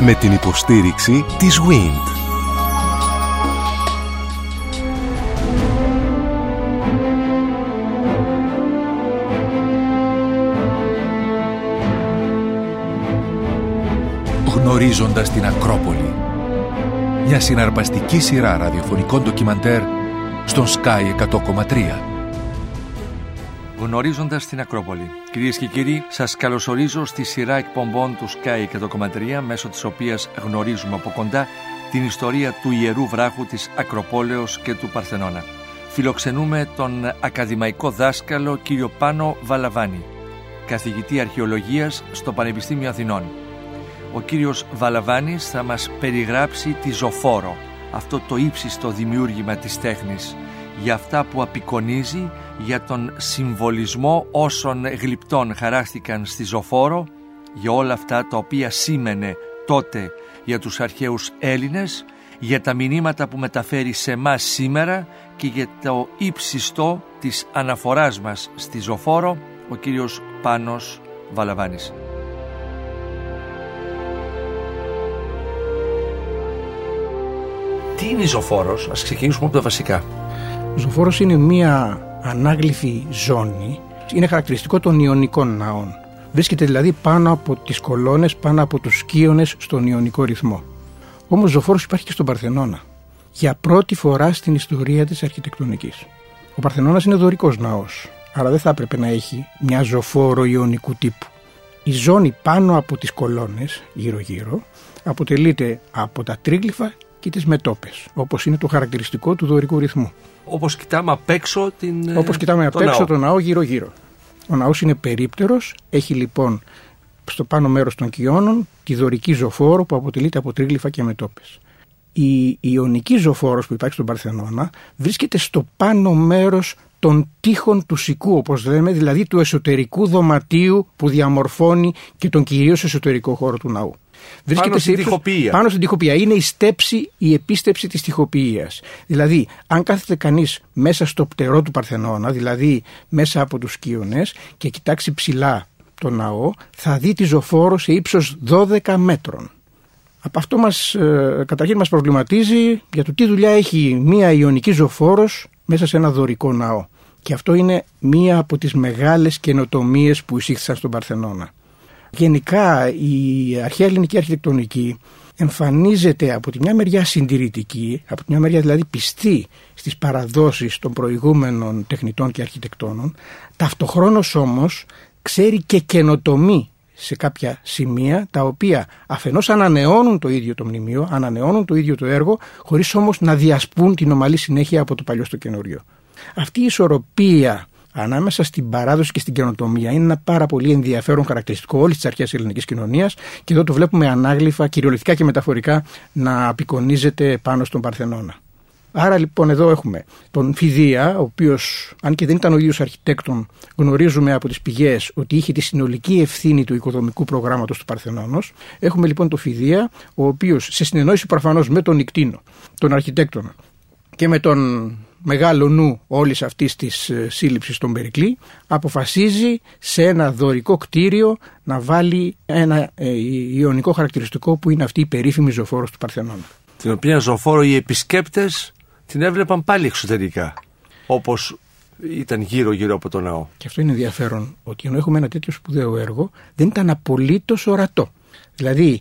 με την υποστήριξη της WIND. Γνωρίζοντας την Ακρόπολη Μια συναρπαστική σειρά ραδιοφωνικών ντοκιμαντέρ στον Sky 100,3 Γνωρίζοντας την Ακρόπολη Κυρίες και κύριοι, σας καλωσορίζω στη σειρά εκπομπών του Sky 100,3 μέσω της οποίας γνωρίζουμε από κοντά την ιστορία του Ιερού Βράχου της Ακροπόλεως και του Παρθενώνα. Φιλοξενούμε τον ακαδημαϊκό δάσκαλο κύριο Πάνο Βαλαβάνη, καθηγητή αρχαιολογίας στο Πανεπιστήμιο Αθηνών. Ο κύριος Βαλαβάνης θα μας περιγράψει τη ζωφόρο, αυτό το ύψιστο δημιούργημα της τέχνης, για αυτά που απεικονίζει, για τον συμβολισμό όσων γλυπτών χαράστηκαν στη ζωφόρο, για όλα αυτά τα οποία σήμαινε τότε για τους αρχαίους Έλληνες, για τα μηνύματα που μεταφέρει σε μας σήμερα και για το ύψιστο της αναφοράς μας στη ζωφόρο, ο κύριος Πάνος Βαλαβάνης. Τι είναι η ζωφόρος, ας ξεκινήσουμε από τα βασικά. Ο ζωφόρος είναι μία ανάγλυφη ζώνη. Είναι χαρακτηριστικό των Ιωνικών ναών. Βρίσκεται δηλαδή πάνω από τις κολόνες, πάνω από τους σκίονες στον Ιωνικό ρυθμό. Όμως ζωφόρος υπάρχει και στον Παρθενώνα. Για πρώτη φορά στην ιστορία της αρχιτεκτονικής. Ο Παρθενώνας είναι δωρικός ναός. Άρα δεν θα έπρεπε να έχει μια ζωφόρο ιωνικού τύπου. Η ζώνη πάνω από τις κολόνες, γύρω-γύρω, αποτελείται από τα τρίγλυφα και τις μετόπες, όπως είναι το χαρακτηριστικό του δωρικού ρυθμού. Όπως κοιτάμε απ' έξω την, Όπως κοιτάμε απ' έξω το ναό γύρω-γύρω. Ο ναός είναι περίπτερος, έχει λοιπόν στο πάνω μέρος των κοιώνων τη δωρική ζωφόρο που αποτελείται από τρίγλυφα και μετόπες. Η ιωνική ζωφόρος που υπάρχει στον Παρθενώνα βρίσκεται στο πάνω μέρος των τείχων του σικού όπως λέμε, δηλαδή του εσωτερικού δωματίου που διαμορφώνει και τον κυρίως εσωτερικό χώρο του ναού. Βρίσκεται πάνω στην τυχοποιία. Πάνω στην τυχοποιία. Είναι η στέψη, η επίστεψη της τυχοποιίας. Δηλαδή, αν κάθεται κανείς μέσα στο πτερό του Παρθενώνα, δηλαδή μέσα από τους σκίονες και κοιτάξει ψηλά το ναό, θα δει τη ζωφόρο σε ύψος 12 μέτρων. Από αυτό μας, ε, καταρχήν μας προβληματίζει για το τι δουλειά έχει μία ιονική ζωφόρος μέσα σε ένα δωρικό ναό. Και αυτό είναι μία από τις μεγάλες καινοτομίες που εισήχθησαν στον Παρθενώνα. Γενικά η αρχαία ελληνική αρχιτεκτονική εμφανίζεται από τη μια μεριά συντηρητική, από τη μια μεριά δηλαδή πιστή στις παραδόσεις των προηγούμενων τεχνητών και αρχιτεκτόνων, ταυτοχρόνως όμως ξέρει και καινοτομεί σε κάποια σημεία τα οποία αφενός ανανεώνουν το ίδιο το μνημείο, ανανεώνουν το ίδιο το έργο, χωρίς όμως να διασπούν την ομαλή συνέχεια από το παλιό στο καινούριο. Αυτή η ισορροπία ανάμεσα στην παράδοση και στην καινοτομία είναι ένα πάρα πολύ ενδιαφέρον χαρακτηριστικό όλης της αρχαίας ελληνικής κοινωνίας και εδώ το βλέπουμε ανάγλυφα, κυριολεκτικά και μεταφορικά, να απεικονίζεται πάνω στον Παρθενώνα. Άρα λοιπόν εδώ έχουμε τον Φιδία, ο οποίος, αν και δεν ήταν ο ίδιος αρχιτέκτον, γνωρίζουμε από τις πηγές ότι είχε τη συνολική ευθύνη του οικοδομικού προγράμματος του Παρθενώνος. Έχουμε λοιπόν τον Φιδία, ο οποίος σε συνεννόηση προφανώς με τον Ικτίνο, τον αρχιτέκτονα και με τον μεγάλο νου όλης αυτής της ε, σύλληψης των Περικλή αποφασίζει σε ένα δωρικό κτίριο να βάλει ένα ε, ιονικό χαρακτηριστικό που είναι αυτή η περίφημη ζωφόρος του Παρθενώνα. Την οποία ζωφόρο οι επισκέπτες την έβλεπαν πάλι εξωτερικά όπως ήταν γύρω γύρω από το ναό. Και αυτό είναι ενδιαφέρον ότι ενώ έχουμε ένα τέτοιο σπουδαίο έργο δεν ήταν απολύτως ορατό. Δηλαδή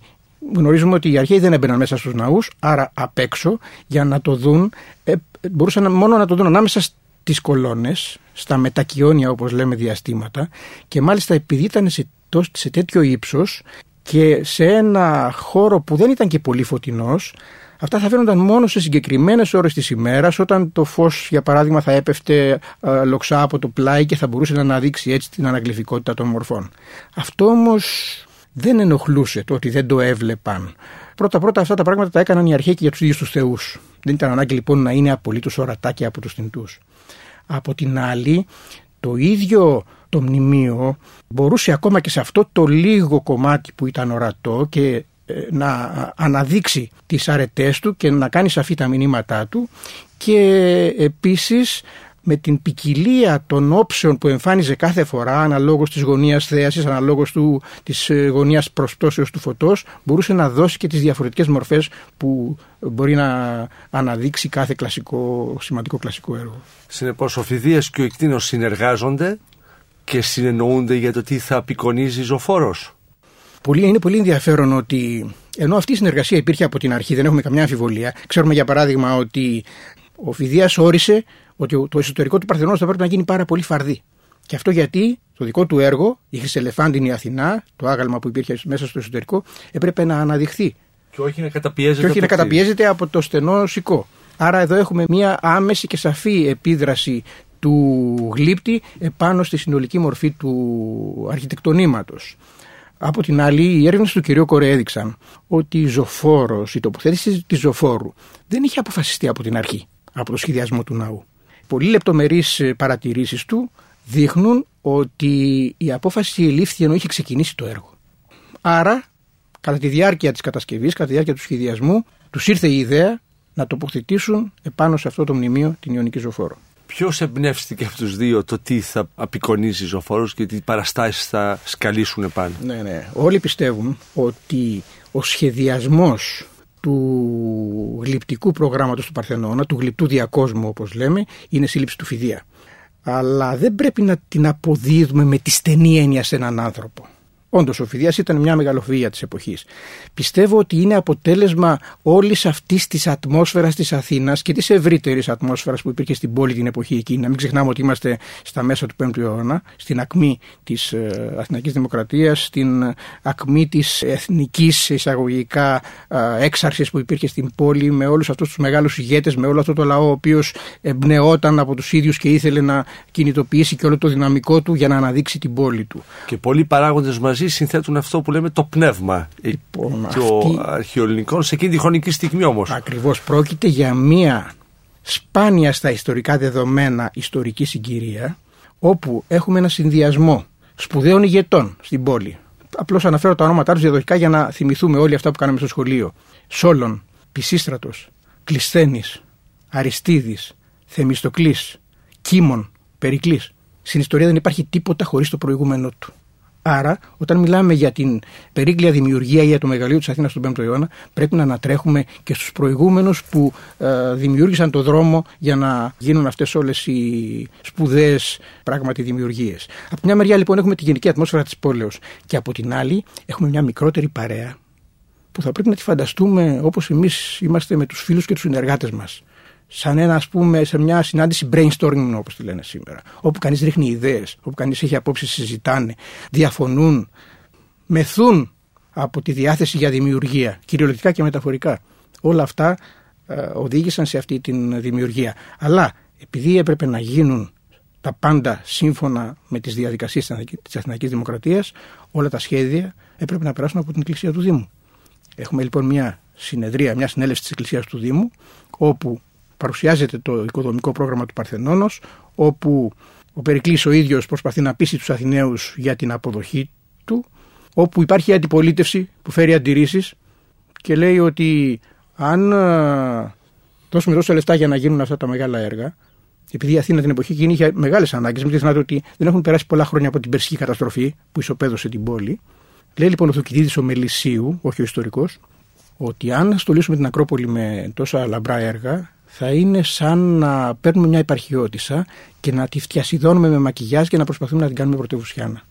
γνωρίζουμε ότι οι αρχαίοι δεν έμπαιναν μέσα στους ναούς, άρα απ' έξω για να το δουν, ε, μπορούσαν μόνο να το δουν ανάμεσα στις κολόνες, στα μετακιόνια όπως λέμε διαστήματα και μάλιστα επειδή ήταν σε, σε τέτοιο ύψος και σε ένα χώρο που δεν ήταν και πολύ φωτεινός, Αυτά θα φαίνονταν μόνο σε συγκεκριμένες ώρες της ημέρας, όταν το φως, για παράδειγμα, θα έπεφτε ε, λοξά από το πλάι και θα μπορούσε να αναδείξει έτσι την αναγλυφικότητα των μορφών. Αυτό όμως δεν ενοχλούσε το ότι δεν το έβλεπαν. Πρώτα-πρώτα αυτά τα πράγματα τα έκαναν οι αρχαίοι και για τους ίδιους τους θεούς. Δεν ήταν ανάγκη λοιπόν να είναι απολύτως ορατά και από τους θνητούς. Από την άλλη, το ίδιο το μνημείο μπορούσε ακόμα και σε αυτό το λίγο κομμάτι που ήταν ορατό και ε, να αναδείξει τις αρετές του και να κάνει σαφή τα μηνύματά του και επίσης με την ποικιλία των όψεων που εμφάνιζε κάθε φορά, αναλόγως της γωνίας θέασης, αναλόγως του, της ε, γωνίας προσπτώσεως του φωτός, μπορούσε να δώσει και τις διαφορετικές μορφές που μπορεί να αναδείξει κάθε κλασικό, σημαντικό κλασικό έργο. Συνεπώς ο Φιδίας και ο Εκτίνος συνεργάζονται και συνεννοούνται για το τι θα απεικονίζει ζωφόρος. Πολύ, είναι πολύ ενδιαφέρον ότι ενώ αυτή η συνεργασία υπήρχε από την αρχή, δεν έχουμε καμιά αμφιβολία. Ξέρουμε για παράδειγμα ότι ο Φιδίας όρισε ότι το εσωτερικό του Παρθενώνας θα πρέπει να γίνει πάρα πολύ φαρδί. Και αυτό γιατί το δικό του έργο, η Χρυσελεφάντινη Αθηνά, το άγαλμα που υπήρχε μέσα στο εσωτερικό, έπρεπε να αναδειχθεί. Και όχι να καταπιέζεται, και όχι να καταπιέζεται από το στενό σικό. Άρα εδώ έχουμε μια άμεση και σαφή επίδραση του γλύπτη επάνω στη συνολική μορφή του αρχιτεκτονήματος. Από την άλλη, οι έρευνες του κυρίου Κορέ έδειξαν ότι η ζωφόρος, η τοποθέτηση της ζωφόρου δεν είχε αποφασιστεί από την αρχή, από το σχεδιασμό του ναού. Πολύ λεπτομερείς παρατηρήσεις του δείχνουν ότι η απόφαση ελήφθη ενώ είχε ξεκινήσει το έργο. Άρα, κατά τη διάρκεια της κατασκευής, κατά τη διάρκεια του σχεδιασμού, τους ήρθε η ιδέα να τοποθετήσουν επάνω σε αυτό το μνημείο την Ιωνική Ζωφόρο. Ποιος εμπνεύστηκε από τους δύο το τι θα απεικονίζει ζωφόρος και τι παραστάσεις θα σκαλίσουν επάνω; Ναι, ναι. Όλοι πιστεύουν ότι ο σχεδιασμός του γλυπτικού προγράμματος του Παρθενώνα, του γλυπτού διακόσμου όπως λέμε, είναι σύλληψη του φιδία. Αλλά δεν πρέπει να την αποδίδουμε με τη στενή έννοια σε έναν άνθρωπο. Όντως, ο Φιδία ήταν μια μεγαλοφυΐα της εποχής. Πιστεύω ότι είναι αποτέλεσμα όλης αυτής της ατμόσφαιρας της Αθήνας και της ευρύτερης ατμόσφαιρας που υπήρχε στην πόλη την εποχή εκείνη. Να μην ξεχνάμε ότι είμαστε στα μέσα του 5ου αιώνα, στην ακμή της ε, Αθηνακή Δημοκρατίας, στην ακμή της εθνικής εισαγωγικά ε, έξαρσης που υπήρχε στην πόλη, με όλους αυτούς τους μεγάλους ηγέτες, με όλο αυτό το λαό ο οποίος εμπνεόταν από τους ίδιους και ήθελε να κινητοποιήσει και όλο το δυναμικό του για να αναδείξει την πόλη του. Και πολλοί παράγοντες μαζί συνθέτουν αυτό που λέμε το πνεύμα λοιπόν, το αρχαιοελληνικών σε εκείνη τη χρονική στιγμή όμως. Ακριβώς πρόκειται για μία σπάνια στα ιστορικά δεδομένα ιστορική συγκυρία όπου έχουμε ένα συνδυασμό σπουδαίων ηγετών στην πόλη. Απλώς αναφέρω τα ονόματά τους διαδοχικά για να θυμηθούμε όλοι αυτά που κάναμε στο σχολείο. Σόλων, Πισίστρατος, Κλισθένης, Αριστίδης, Θεμιστοκλής, Κίμων, Περικλής. Στην ιστορία δεν υπάρχει τίποτα χωρίς το προηγούμενο του. Άρα, όταν μιλάμε για την περίγκλια δημιουργία ή για το μεγαλείο της Αθήνας του 5ου αιώνα, πρέπει να ανατρέχουμε και στους προηγούμενους που ε, δημιούργησαν το δρόμο για να γίνουν αυτές όλες οι σπουδαίες πράγματι δημιουργίες. Από μια μεριά, λοιπόν, έχουμε τη γενική ατμόσφαιρα της πόλεως και από την άλλη, έχουμε μια μικρότερη παρέα που θα πρέπει να τη φανταστούμε όπως εμείς είμαστε με τους φίλους και τους συνεργάτες μας σαν ένα, ας πούμε, σε μια συνάντηση brainstorming, όπως τη λένε σήμερα, όπου κανείς ρίχνει ιδέες, όπου κανείς έχει απόψεις, συζητάνε, διαφωνούν, μεθούν από τη διάθεση για δημιουργία, κυριολεκτικά και μεταφορικά. Όλα αυτά ε, οδήγησαν σε αυτή τη δημιουργία. Αλλά επειδή έπρεπε να γίνουν τα πάντα σύμφωνα με τις διαδικασίες της Αθηναϊκής Δημοκρατίας, όλα τα σχέδια έπρεπε να περάσουν από την Εκκλησία του Δήμου. Έχουμε λοιπόν μια συνεδρία, μια συνέλευση της Εκκλησίας του Δήμου, όπου παρουσιάζεται το οικοδομικό πρόγραμμα του Παρθενώνος όπου ο Περικλής ο ίδιος προσπαθεί να πείσει τους Αθηναίους για την αποδοχή του όπου υπάρχει αντιπολίτευση που φέρει αντιρρήσεις και λέει ότι αν ε, δώσουμε τόσα λεφτά για να γίνουν αυτά τα μεγάλα έργα επειδή η Αθήνα την εποχή εκείνη είχε μεγάλες ανάγκες, μην ξεχνάτε ότι δεν έχουν περάσει πολλά χρόνια από την περσική καταστροφή που ισοπαίδωσε την πόλη. Λέει λοιπόν ο Θουκυδίδη ο Μελισσίου, όχι ο ιστορικός, ότι αν στολίσουμε την Ακρόπολη με τόσα λαμπρά έργα, θα είναι σαν να παίρνουμε μια υπαρχιώτησα και να τη φτιασιδώνουμε με μακιγιάζ και να προσπαθούμε να την κάνουμε πρωτεύουσιάνα.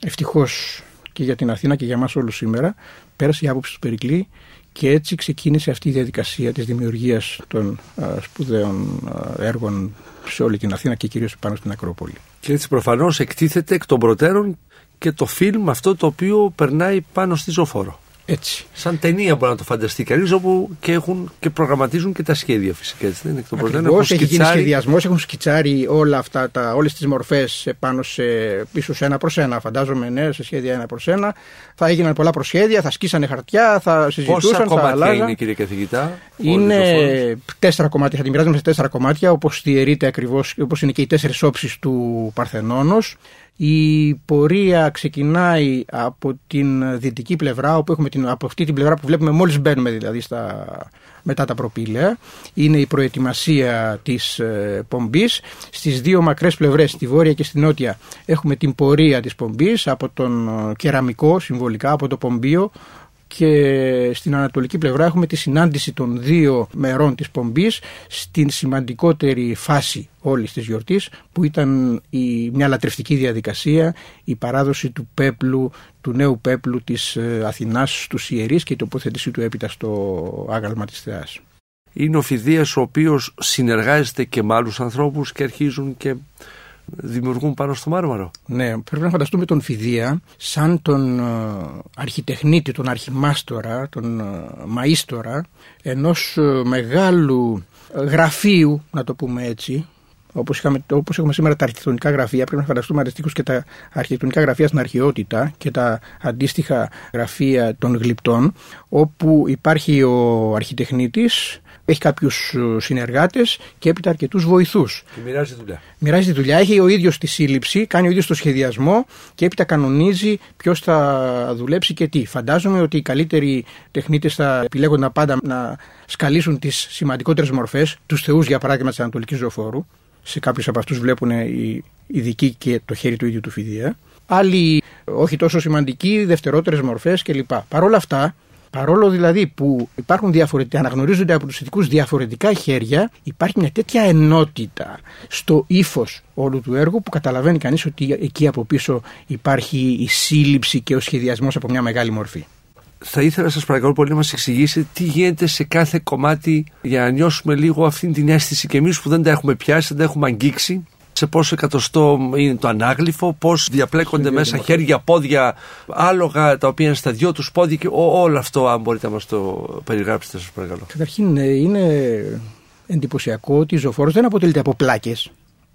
Ευτυχώς και για την Αθήνα και για εμάς όλους σήμερα πέρασε η άποψη του Περικλή και έτσι ξεκίνησε αυτή η διαδικασία της δημιουργίας των α, σπουδαίων έργων σε όλη την Αθήνα και κυρίως πάνω στην Ακρόπολη. Και έτσι προφανώς εκτίθεται εκ των προτέρων και το φιλμ αυτό το οποίο περνάει πάνω στη ζωφόρο. Έτσι. Σαν ταινία μπορεί να το φανταστεί κανεί, όπου και έχουν και προγραμματίζουν και τα σχέδια φυσικά. Έτσι, δεν είναι εκ έχει γίνει σχεδιασμός, έχουν σκιτσάρει όλα αυτά, τα, όλες τις μορφές πάνω σε, πίσω σε ένα προς ένα. Φαντάζομαι, ναι, σε σχέδια ένα προς ένα. Θα έγιναν πολλά προσχέδια, θα σκίσανε χαρτιά, θα συζητούσαν, Πόσα θα αλλάζαν. είναι κύριε καθηγητά; Είναι τέσσερα κομμάτια, θα τη μοιράζουμε σε τέσσερα κομμάτια, όπως διαιρείται ακριβώς, όπως είναι και οι τέσσερις όψεις του Παρθενώνος Η πορεία ξεκινάει από την δυτική πλευρά, όπου έχουμε την, από αυτή την πλευρά που βλέπουμε μόλις μπαίνουμε δηλαδή στα, μετά τα προπήλαια. Είναι η προετοιμασία της ε, πομπής. Στις δύο μακρές πλευρές, στη βόρεια και στη νότια, έχουμε την πορεία της πομπής από τον ε, κεραμικό, συμβολικά, από το πομπίο, και στην ανατολική πλευρά έχουμε τη συνάντηση των δύο μερών της πομπής στην σημαντικότερη φάση όλης της γιορτής που ήταν η, μια λατρευτική διαδικασία, η παράδοση του πέπλου, του νέου πέπλου της ε, Αθηνάς στους ιερείς και η τοποθέτησή του έπειτα στο άγαλμα της Θεάς. Είναι ο Φιδίας ο οποίος συνεργάζεται και με άλλους ανθρώπους και αρχίζουν και δημιουργούν πάνω στο μάρμαρο. Ναι, πρέπει να φανταστούμε τον Φιδία σαν τον uh, αρχιτεχνίτη, τον αρχιμάστορα, τον uh, μαΐστορα ενός uh, μεγάλου γραφείου, να το πούμε έτσι, Όπως όπως έχουμε σήμερα τα αρχιτεκτονικά γραφεία, πρέπει να φανταστούμε αντιστοίχω και τα αρχιτεκτονικά γραφεία στην αρχαιότητα και τα αντίστοιχα γραφεία των γλυπτών, όπου υπάρχει ο αρχιτεχνίτης, έχει κάποιους ε, συνεργάτες και έπειτα αρκετούς βοηθούς. Και μοιράζει τη δουλειά. Μοιράζει τη δουλειά, έχει ο ίδιος τη σύλληψη, κάνει ο ίδιος το σχεδιασμό και έπειτα κανονίζει ποιος θα δουλέψει και τι. Φαντάζομαι ότι οι καλύτεροι τεχνίτες θα επιλέγονταν πάντα να σκαλίσουν τις σημαντικότερες μορφές, τους θεούς για παράδειγμα της Ανατολικής Ζωφόρου. Σε κάποιους από αυτούς βλέπουν οι ειδικοί και το χέρι του ίδιου του φιδία. Άλλοι όχι τόσο σημαντικοί, δευτερότερες μορφές κλπ. Παρ' όλα αυτά, Παρόλο δηλαδή που υπάρχουν διαφορετικά, αναγνωρίζονται από τους ειδικούς διαφορετικά χέρια, υπάρχει μια τέτοια ενότητα στο ύφος όλου του έργου που καταλαβαίνει κανείς ότι εκεί από πίσω υπάρχει η σύλληψη και ο σχεδιασμός από μια μεγάλη μορφή. Θα ήθελα σας παρακαλώ πολύ να μας εξηγήσετε τι γίνεται σε κάθε κομμάτι για να νιώσουμε λίγο αυτή την αίσθηση και εμείς που δεν τα έχουμε πιάσει, δεν τα έχουμε αγγίξει σε πόσο εκατοστό είναι το ανάγλυφο, πώς διαπλέκονται μέσα χέρια, πόδια, άλογα τα οποία είναι στα δυο τους πόδια και όλο αυτό, αν μπορείτε να μας το περιγράψετε, σας παρακαλώ. Καταρχήν, ε, είναι εντυπωσιακό ότι η ζωφόρο δεν αποτελείται από πλάκες,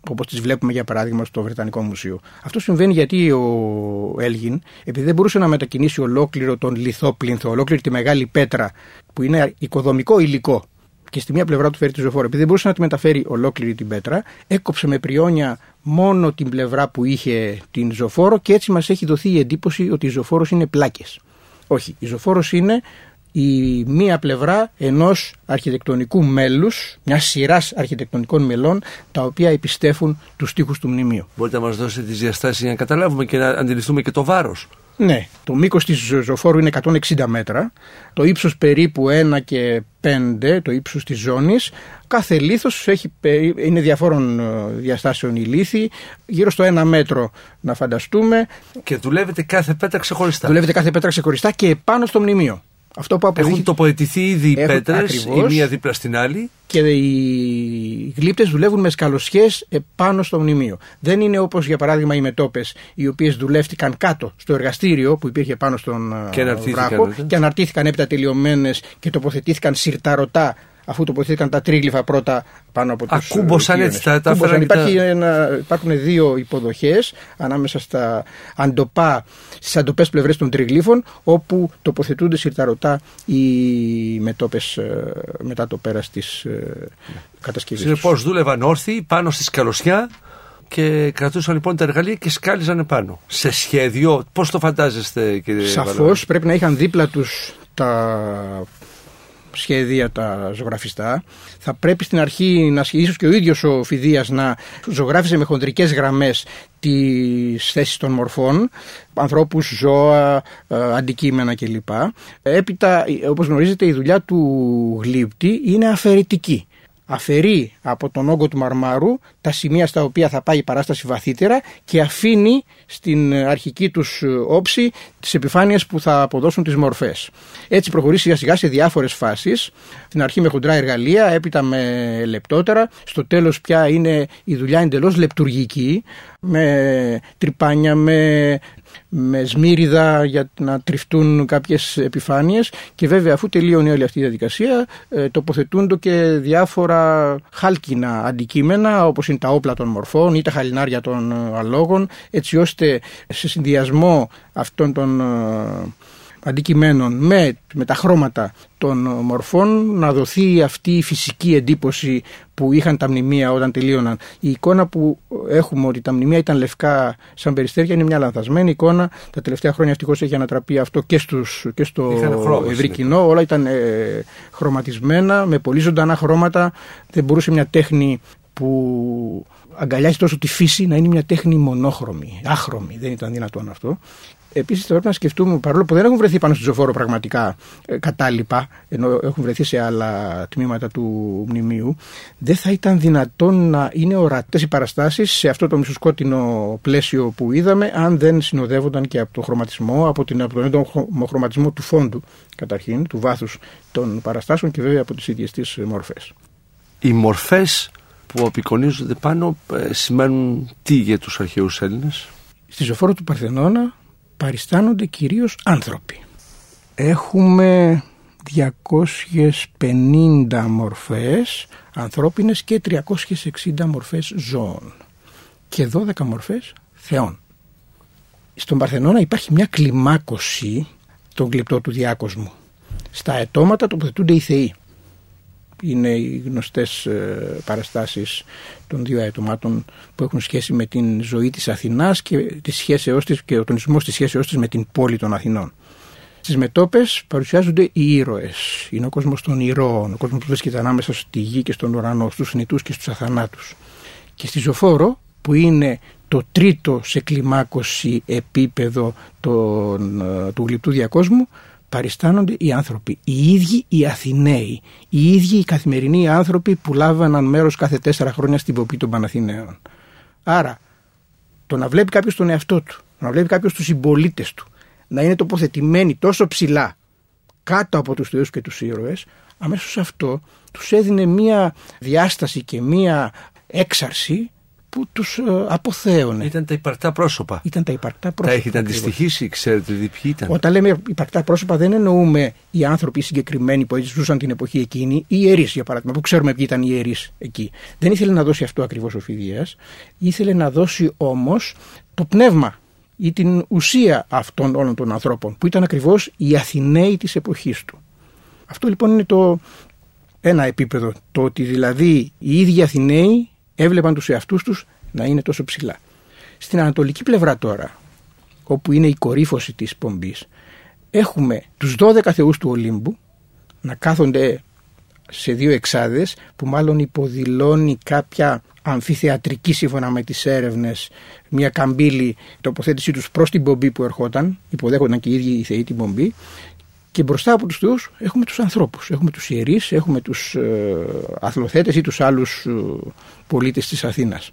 όπως τις βλέπουμε για παράδειγμα στο Βρετανικό Μουσείο. Αυτό συμβαίνει γιατί ο Έλγιν, επειδή δεν μπορούσε να μετακινήσει ολόκληρο τον λιθό πλήνθο, ολόκληρη τη μεγάλη πέτρα, που είναι οικοδομικό υλικό και στη μία πλευρά του φέρει τη ζωφόρο. Επειδή δεν μπορούσε να τη μεταφέρει ολόκληρη την πέτρα, έκοψε με πριόνια μόνο την πλευρά που είχε την ζωφόρο και έτσι μας έχει δοθεί η εντύπωση ότι η ζωφόρο είναι πλάκες. Όχι, η ζωφόρο είναι η μία πλευρά ενός αρχιτεκτονικού μέλους, μιας σειράς αρχιτεκτονικών μελών, τα οποία επιστέφουν τους τοίχους του μνημείου. Μπορείτε να μας δώσετε τις διαστάσεις για να καταλάβουμε και να αντιληφθούμε και το βάρος. Ναι, το μήκος της ζωφόρου είναι 160 μέτρα, το ύψος περίπου 1 και 5, το ύψος της ζώνης. Κάθε λίθος έχει, είναι διαφόρων ε, διαστάσεων η λίθη, γύρω στο 1 μέτρο να φανταστούμε. Και δουλεύετε κάθε πέτρα ξεχωριστά. Δουλεύετε κάθε πέτρα ξεχωριστά και επάνω στο μνημείο. Αυτό που αποδείχει... Έχουν τοποθετηθεί ήδη οι πέτρες, η μία δίπλα στην άλλη. Και οι γλύπτες δουλεύουν με σκαλωσιές επάνω στο μνημείο. Δεν είναι όπως για παράδειγμα οι μετόπες, οι οποίες δουλεύτηκαν κάτω στο εργαστήριο που υπήρχε πάνω στον και βράχο και αναρτήθηκαν έπειτα τελειωμένες και τοποθετήθηκαν σιρταρωτά αφού τοποθετήθηκαν τα τρίγλυφα πρώτα πάνω από τους Ακούμποσαν έτσι τα, τα Υπάρχει ένα, υπάρχουν δύο υποδοχές ανάμεσα στα αντοπά, στις αντοπές πλευρές των τριγλύφων όπου τοποθετούνται συρταρωτά οι μετόπες ε, μετά το πέρας της ε, κατασκευής Συνεπώς δούλευαν όρθιοι πάνω στη σκαλωσιά και κρατούσαν λοιπόν τα εργαλεία και σκάλιζαν πάνω. Σε σχέδιο, πώς το φαντάζεστε κύριε Σαφώς πρέπει να είχαν δίπλα τους τα σχέδια τα ζωγραφιστά. Θα πρέπει στην αρχή να ίσως και ο ίδιος ο Φιδίας να ζωγράφιζε με χοντρικές γραμμές τις θέσεις των μορφών, ανθρώπους, ζώα, ε, αντικείμενα κλπ. Έπειτα, όπως γνωρίζετε, η δουλειά του γλύπτη είναι αφαιρετική αφαιρεί από τον όγκο του μαρμάρου τα σημεία στα οποία θα πάει η παράσταση βαθύτερα και αφήνει στην αρχική τους όψη τις επιφάνειες που θα αποδώσουν τις μορφές. Έτσι προχωρεί σιγά σιγά σε διάφορες φάσεις, την αρχή με χοντρά εργαλεία, έπειτα με λεπτότερα, στο τέλος πια είναι η δουλειά εντελώς λεπτουργική, με τρυπάνια, με με σμύριδα για να τριφτούν κάποιες επιφάνειες και βέβαια αφού τελείωνε όλη αυτή η διαδικασία ε, τοποθετούνται και διάφορα χάλκινα αντικείμενα όπως είναι τα όπλα των μορφών ή τα χαλινάρια των ε, αλόγων έτσι ώστε σε συνδυασμό αυτών των ε, αντικειμένων με, με τα χρώματα των μορφών να δοθεί αυτή η φυσική εντύπωση που είχαν τα μνημεία όταν τελείωναν. Η εικόνα που έχουμε ότι τα μνημεία ήταν λευκά σαν περιστέρια είναι μια λανθασμένη εικόνα. Τα τελευταία χρόνια ευτυχώς έχει ανατραπεί αυτό και, στους, και στο ευρύ κοινό. Όλα ήταν ε, χρωματισμένα με πολύ ζωντανά χρώματα. Δεν μπορούσε μια τέχνη που αγκαλιάζει τόσο τη φύση να είναι μια τέχνη μονόχρωμη, άχρωμη. Δεν ήταν δυνατόν αυτό. Επίσης, θα πρέπει να σκεφτούμε, παρόλο που δεν έχουν βρεθεί πάνω στο ζωφόρο πραγματικά ε, κατάλοιπα, ενώ έχουν βρεθεί σε άλλα τμήματα του μνημείου, δεν θα ήταν δυνατόν να είναι ορατές οι παραστάσεις σε αυτό το μισοσκότεινο πλαίσιο που είδαμε, αν δεν συνοδεύονταν και από το χρωματισμό, από, την, από τον έντονο χρωματισμό του φόντου, καταρχήν, του βάθους των παραστάσεων και βέβαια από τις ίδιες τις μορφές. Οι μορφές που απεικονίζονται πάνω ε, σημαίνουν τι για τους αρχαίους Έλληνες; Στη ζωφόρο του Παρθενώνα παριστάνονται κυρίως άνθρωποι. Έχουμε 250 μορφές ανθρώπινες και 360 μορφές ζώων και 12 μορφές θεών. Στον Παρθενώνα υπάρχει μια κλιμάκωση των κλειπτό του διάκοσμου. Στα ετώματα τοποθετούνται οι θεοί είναι οι γνωστές ε, παραστάσεις των δύο αιτωμάτων που έχουν σχέση με την ζωή της Αθηνάς και, τη σχέσεώς της, και ο τονισμός της σχέσεώς της με την πόλη των Αθηνών. Στις μετόπες παρουσιάζονται οι ήρωες. Είναι ο κόσμος των ηρώων, ο κόσμος που βρίσκεται ανάμεσα στη γη και στον ουρανό, στους νητούς και στους αθανάτους. Και στη Ζωφόρο που είναι το τρίτο σε κλιμάκωση επίπεδο των, ε, του γλυπτού διακόσμου παριστάνονται οι άνθρωποι, οι ίδιοι οι Αθηναίοι, οι ίδιοι οι καθημερινοί άνθρωποι που λάβαναν μέρος κάθε τέσσερα χρόνια στην ποπή των Παναθηναίων. Άρα, το να βλέπει κάποιος τον εαυτό του, να βλέπει κάποιος τους συμπολίτες του, να είναι τοποθετημένοι τόσο ψηλά κάτω από τους θεούς και τους ήρωες, αμέσως αυτό τους έδινε μία διάσταση και μία έξαρση που τους ε, αποθέωνε. Ήταν τα υπαρκτά πρόσωπα. Ήταν τα υπαρκτά πρόσωπα. Τα έχετε αντιστοιχήσει, ξέρετε ποιοι ήταν. Όταν λέμε υπαρκτά πρόσωπα, δεν εννοούμε οι άνθρωποι συγκεκριμένοι που ζούσαν την εποχή εκείνη, οι ιερείς για παράδειγμα, που ξέρουμε ποιοι ήταν οι ιερείς εκεί. Δεν ήθελε να δώσει αυτό ακριβώς ο Φιδία. Ήθελε να δώσει όμως το πνεύμα ή την ουσία αυτών όλων των ανθρώπων, που ήταν ακριβώς οι Αθηναίοι της εποχής του. Αυτό λοιπόν είναι το ένα επίπεδο. Το ότι δηλαδή οι ίδιοι Αθηναίοι έβλεπαν τους εαυτούς τους να είναι τόσο ψηλά. Στην ανατολική πλευρά τώρα, όπου είναι η κορύφωση της πομπής, έχουμε τους 12 θεούς του Ολύμπου να κάθονται σε δύο εξάδες που μάλλον υποδηλώνει κάποια αμφιθεατρική σύμφωνα με τις έρευνες μια καμπύλη τοποθέτησή τους προς την πομπή που ερχόταν υποδέχονταν και οι ίδιοι οι θεοί την πομπή και μπροστά από τους θεούς έχουμε τους ανθρώπους, έχουμε τους ιερείς, έχουμε τους ε, αθλοθέτες ή τους άλλους ε, πολίτες της Αθήνας.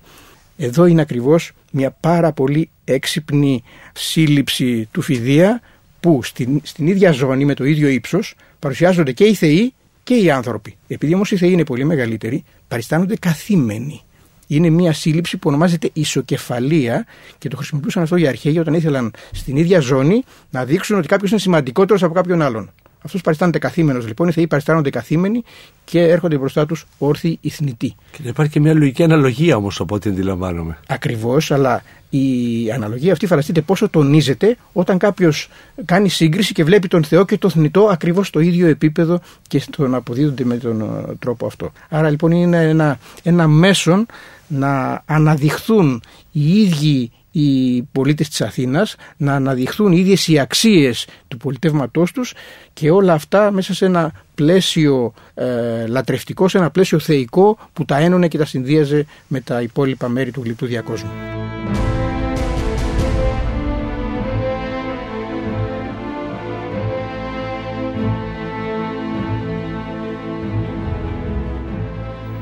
Εδώ είναι ακριβώς μια πάρα πολύ έξυπνη σύλληψη του Φιδία που στην, στην ίδια ζώνη με το ίδιο ύψος παρουσιάζονται και οι θεοί και οι άνθρωποι. Επειδή όμως οι θεοί είναι πολύ μεγαλύτεροι, παριστάνονται καθήμενοι είναι μια σύλληψη που ονομάζεται ισοκεφαλία και το χρησιμοποιούσαν αυτό οι αρχαίοι όταν ήθελαν στην ίδια ζώνη να δείξουν ότι κάποιος είναι σημαντικότερος από κάποιον άλλον. Αυτός παριστάνεται καθήμενος λοιπόν, οι Θεοί παριστάνονται καθήμενοι και έρχονται μπροστά τους όρθιοι ή θνητοί. Και υπάρχει και μια λογική αναλογία όμως από ό,τι αντιλαμβάνομαι. Ακριβώς, αλλά η αναλογία αυτή φανταστείτε πόσο τονίζεται όταν κάποιος κάνει σύγκριση και βλέπει τον Θεό και το θνητό ακριβώς στο ίδιο επίπεδο και στον αποδίδονται με τον ε, τρόπο αυτό. Άρα λοιπόν είναι ένα, ένα μέσον να αναδειχθούν οι ίδιοι οι πολίτες της Αθήνας, να αναδειχθούν οι ίδιες οι αξίες του πολιτεύματός τους και όλα αυτά μέσα σε ένα πλαίσιο ε, λατρευτικό, σε ένα πλαίσιο θεϊκό που τα ένωνε και τα συνδύαζε με τα υπόλοιπα μέρη του γλυπτού διακόσμου.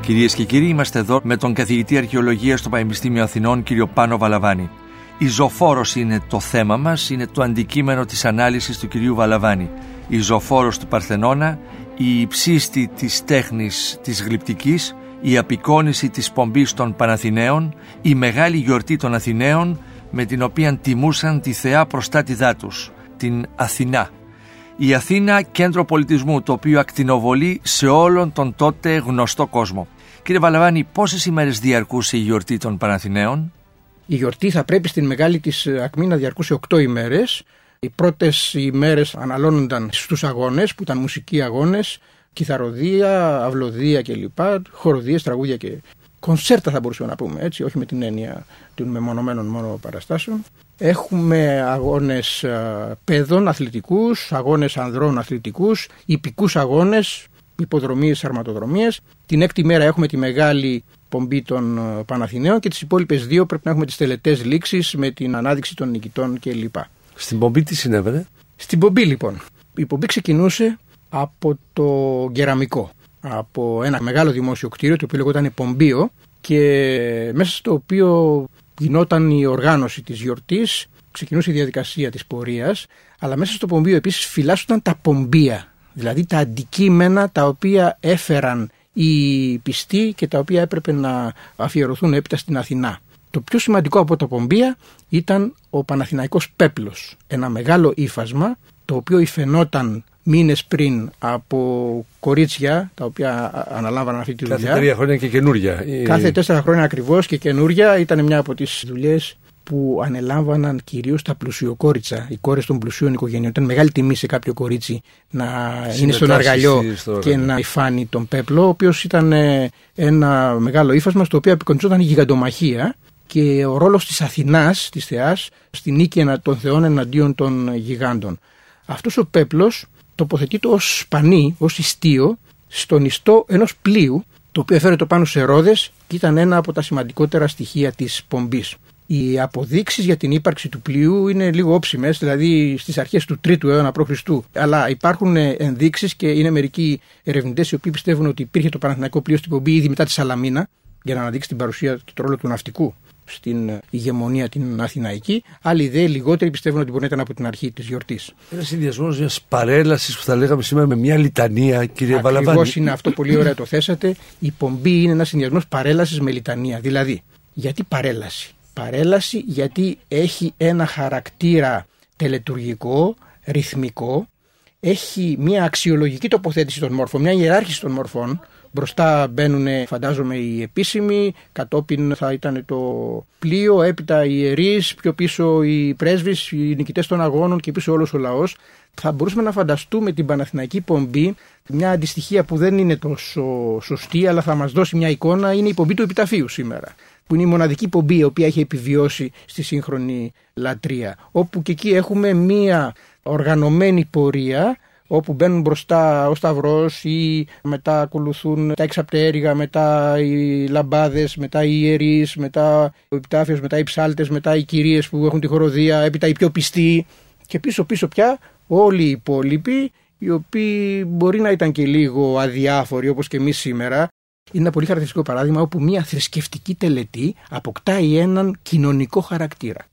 Κυρίες και κύριοι, είμαστε εδώ με τον καθηγητή Αρχαιολογίας στο Πανεπιστήμιο Αθηνών, κύριο Πάνο Βαλαβάνη. Η ζωφόρος είναι το θέμα μας, είναι το αντικείμενο της ανάλυσης του κυρίου Βαλαβάνη. Η ζωφόρος του Παρθενώνα, η υψίστη της τέχνης της γλυπτικής, η απεικόνηση της πομπής των Παναθηναίων, η μεγάλη γιορτή των Αθηναίων με την οποία τιμούσαν τη θεά προστάτηδά τους, την Αθηνά. Η Αθήνα κέντρο πολιτισμού το οποίο ακτινοβολεί σε όλον τον τότε γνωστό κόσμο. Κύριε Βαλαβάνη, πόσες ημέρες διαρκούσε η γιορτή των Παναθηναίων; Η γιορτή θα πρέπει στην μεγάλη της ακμή να διαρκούσε 8 ημέρες. Οι πρώτες ημέρες αναλώνονταν στους αγώνες, που ήταν μουσικοί αγώνες, κιθαροδία, αυλοδία κλπ. Χοροδίες, τραγούδια και κονσέρτα θα μπορούσαμε να πούμε έτσι, όχι με την έννοια των μεμονωμένων μόνο παραστάσεων. Έχουμε αγώνες παιδών αθλητικούς, αγώνες ανδρών αθλητικούς, υπηκούς αγώνες, υποδρομίες, αρματοδρομίες. Την έκτη μέρα έχουμε τη μεγάλη πομπή των Παναθηναίων και τις υπόλοιπες δύο πρέπει να έχουμε τις τελετές λήξεις με την ανάδειξη των νικητών κλπ. Στην πομπή τι συνέβαινε; Στην πομπή λοιπόν. Η πομπή ξεκινούσε από το κεραμικό από ένα μεγάλο δημόσιο κτίριο το οποίο λεγόταν Πομπίο και μέσα στο οποίο γινόταν η οργάνωση της γιορτής, ξεκινούσε η διαδικασία της πορείας, αλλά μέσα στο Πομπίο επίσης φυλάσσονταν τα πομπία, δηλαδή τα αντικείμενα τα οποία έφεραν οι πιστοί και τα οποία έπρεπε να αφιερωθούν έπειτα στην Αθηνά. Το πιο σημαντικό από τα πομπία ήταν ο Παναθηναϊκός Πέπλος, ένα μεγάλο ύφασμα το οποίο υφαινόταν μήνες πριν από κορίτσια τα οποία αναλάμβαναν αυτή τη δουλειά. Κάθε τρία χρόνια και καινούρια. Κάθε τέσσερα χρόνια ακριβώς και καινούρια ήταν μια από τις δουλειές που ανελάμβαναν κυρίως τα πλουσιοκόριτσα, οι κόρες των πλουσίων οικογενειών. Ήταν μεγάλη τιμή σε κάποιο κορίτσι να είναι στον αργαλιό και να υφάνει τον πέπλο, ο οποίος ήταν ε, ένα μεγάλο ύφασμα στο οποίο απεικονιζόταν η γιγαντομαχία και ο ρόλος της Αθηνάς, της θεάς, στην νίκη των θεών εναντίον των γιγάντων. Αυτός ο πέπλος τοποθετείται ως σπανί, ως ιστίο, στον ιστό ενός πλοίου, το οποίο έφερε πάνω σε ρόδες και ήταν ένα από τα σημαντικότερα στοιχεία της πομπής. Οι αποδείξεις για την ύπαρξη του πλοίου είναι λίγο όψιμες, δηλαδή στις αρχές του 3ου αιώνα π.Χ. Αλλά υπάρχουν ενδείξεις και είναι μερικοί ερευνητές οι οποίοι πιστεύουν ότι υπήρχε το Παναθηναϊκό πλοίο στην πομπή ήδη μετά τη Σαλαμίνα για να αναδείξει την παρουσία και τον ρόλο του ναυτικού στην ηγεμονία την Αθηναϊκή. Άλλοι δε λιγότεροι πιστεύουν ότι μπορεί να ήταν από την αρχή της γιορτής. Ένας συνδυασμός μιας παρέλασης που θα λέγαμε σήμερα με μια λιτανία, κύριε Βαλαβάνη. Ακριβώ είναι αυτό, πολύ ωραία το θέσατε. Η πομπή είναι ένας συνδυασμός παρέλασης με λιτανία. Δηλαδή, γιατί παρέλαση; Παρέλαση γιατί έχει ένα χαρακτήρα τελετουργικό, ρυθμικό, έχει μια αξιολογική τοποθέτηση των μόρφων, μια ιεράρχηση των μορφών, Μπροστά μπαίνουν φαντάζομαι οι επίσημοι, κατόπιν θα ήταν το πλοίο, έπειτα οι ιερείς, πιο πίσω οι πρέσβεις, οι νικητές των αγώνων και πίσω όλος ο λαός. Θα μπορούσαμε να φανταστούμε την Παναθηναϊκή Πομπή, μια αντιστοιχία που δεν είναι τόσο σωστή, αλλά θα μας δώσει μια εικόνα, είναι η πομπή του επιταφείου σήμερα που είναι η μοναδική πομπή η οποία έχει επιβιώσει στη σύγχρονη λατρεία. Όπου και εκεί έχουμε μία οργανωμένη πορεία όπου μπαίνουν μπροστά ο Σταυρός ή μετά ακολουθούν τα εξαπτέρυγα, μετά οι λαμπάδες, μετά οι ιερείς, μετά ο επιτάφιος, μετά οι ψάλτες, μετά οι κυρίες που έχουν τη χοροδία, έπειτα οι πιο πιστοί και πίσω πίσω πια όλοι οι υπόλοιποι οι οποίοι μπορεί να ήταν και λίγο αδιάφοροι όπως και εμείς σήμερα είναι ένα πολύ χαρακτηριστικό παράδειγμα όπου μια θρησκευτική τελετή αποκτάει έναν κοινωνικό χαρακτήρα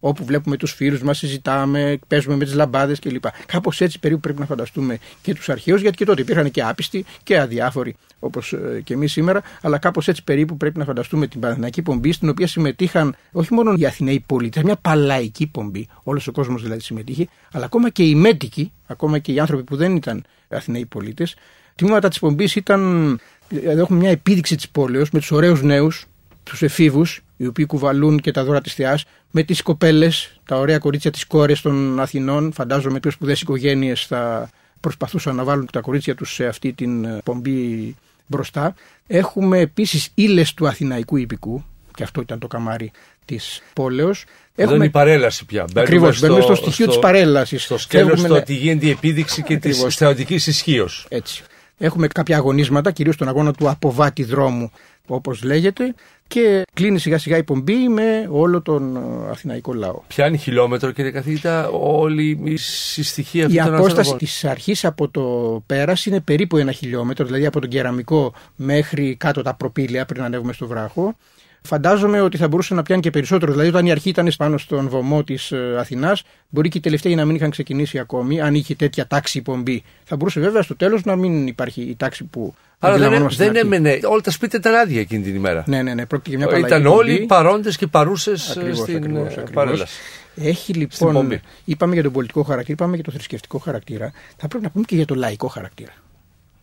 όπου βλέπουμε τους φίλους μας, συζητάμε, παίζουμε με τις λαμπάδες κλπ. Κάπως έτσι περίπου πρέπει να φανταστούμε και τους αρχαίους, γιατί και τότε υπήρχαν και άπιστοι και αδιάφοροι όπως ε, και εμείς σήμερα, αλλά κάπως έτσι περίπου πρέπει να φανταστούμε την Παναθηναϊκή Πομπή, στην οποία συμμετείχαν όχι μόνο οι Αθηναίοι πολίτες, μια παλαϊκή πομπή, όλος ο κόσμος δηλαδή συμμετείχε, αλλά ακόμα και οι μέτικοι, ακόμα και οι άνθρωποι που δεν ήταν Αθηναίοι πολίτες. Τμήματα της πομπής ήταν, δηλαδή έχουμε μια επίδειξη της πόλεως με τους ωραίους νέους, τους εφήβους, οι οποίοι κουβαλούν και τα δώρα της θεάς, με τις κοπέλες, τα ωραία κορίτσια της κόρες των Αθηνών. Φαντάζομαι πιο σπουδαίε οικογένειες θα προσπαθούσαν να βάλουν τα κορίτσια τους σε αυτή την ε, πομπή μπροστά. Έχουμε επίσης ύλες του Αθηναϊκού υπηκού, και αυτό ήταν το καμάρι της πόλεως. Έχουμε... είναι η παρέλαση πια. Ακριβώς. Μπαίνουμε στο στοιχείο της παρέλασης. Στο σκέλος το ότι γίνεται η επίδειξη και της θεωτικής ισχύως. Έτσι. Έχουμε κάποια αγωνίσματα, κυρίως τον αγώνα του αποβάτη δρόμου, όπως λέγεται, και κλείνει σιγά σιγά η πομπή με όλο τον ε, αθηναϊκό λαό. Πιάνει χιλιόμετρο κύριε καθηγητά όλη η συστοιχία αυτή Η απόσταση της αρχής από το πέρας είναι περίπου ένα χιλιόμετρο, δηλαδή από τον κεραμικό μέχρι κάτω τα προπήλαια πριν ανέβουμε στο βράχο. Φαντάζομαι ότι θα μπορούσε να πιάνει και περισσότερο. Δηλαδή, όταν η αρχή ήταν πάνω στον βωμό της ε, Αθηνάς, μπορεί και οι τελευταίοι να μην είχαν ξεκινήσει ακόμη, αν είχε τέτοια τάξη πομπή. Θα μπορούσε βέβαια στο τέλος να μην υπάρχει η τάξη που. Αλλά δεν, δεν έμενε. Όλα τα σπίτια ήταν άδεια εκείνη την ημέρα. Ναι, ναι, ναι. Πρόκειται για μια παλαιά. Ήταν όλοι παρόντες και παρούσες στην ακριβώς, ε, παρέλαση. Έχει λοιπόν. Είπαμε για τον πολιτικό χαρακτήρα, είπαμε για το θρησκευτικό χαρακτήρα. Θα πρέπει να πούμε και για το λαϊκό χαρακτήρα